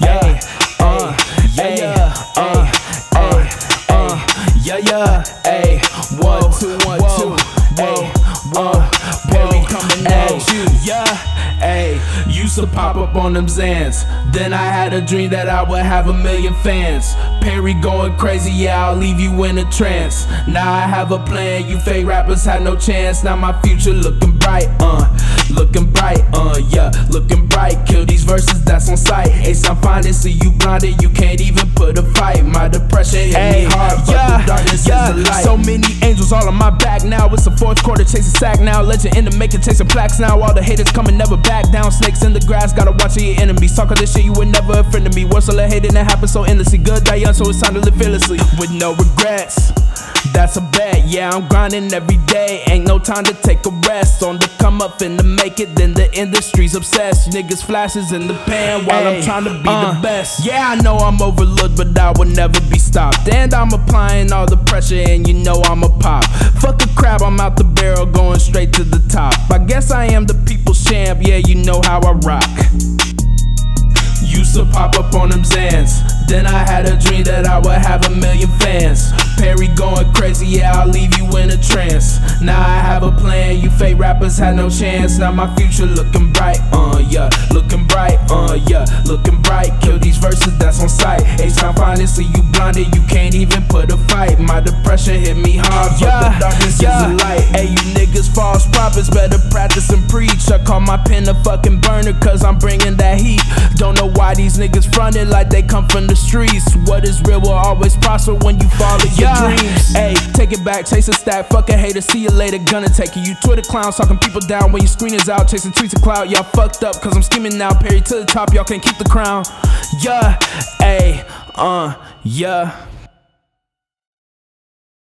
yeah, uh, yeah, yeah, uh, uh, uh, yeah, yeah, ayy, one, two, one, two, whoa, whoa, Perry coming at you, yeah. Ayy, used to pop up on them Xans. Then I had a dream that I would have a million fans. Perry going crazy, yeah, I'll leave you in a trance. Now I have a plan, you fake rappers had no chance. Now my future looking bright, uh, looking bright, uh, yeah, verses, that's on sight. Ace, I'm finding, see you blinded, you can't even put a fight. My depression hit me hard, but yeah, the darkness yeah. is the light. So many angels all on my back now. It's a fourth quarter chasing sack now. Legend in the making, chasing plaques now. All the haters coming, never back down. Snakes in the grass, gotta watch your enemies. Talk all this shit, you were never a friend of me. What's all the hating that happens so endlessly? Good die young, so it's time to live fearlessly with no regrets. That's a bet, yeah, I'm grinding every day. Ain't no time to take a rest. On the come up and to make it, then the industry's obsessed. Niggas flashes in the pan while I'm trying to be uh, the best. Yeah, I know I'm overlooked, but I will never be stopped. And I'm applying all the pressure, and you know I'm a pop. Fuck a crab, I'm out the barrel, going straight to the top. I guess I am the people's champ, yeah, you know how I rock. Used to pop up on them Xans. Then I had a dream that I would have a million fans. Perry going crazy, yeah, I'll leave you in a trance. Now I have a plan, you fake rappers had no chance. Now my future looking bright, uh, yeah, looking bright, uh, yeah, looking bright. Kill these verses, that's on sight. H time finally see you blinded, you can't even put a fight. My depression hit me hard, but the darkness yeah. is a light. Hey, you prophets, better practice and preach. I call my pen a fucking burner, cause I'm bringing that heat. Don't know why these niggas fronted like they come from the streets. What is real will always prosper when you follow your Yeah. dreams. Hey, take it back, chase a stack, fuck a hater, see you later, gonna take you. You Twitter clowns talking people down when your screen is out, chasing tweets of cloud. Y'all fucked up, cause I'm scheming now. Perry to the top, y'all can't keep the crown. Yeah, hey, uh, yeah.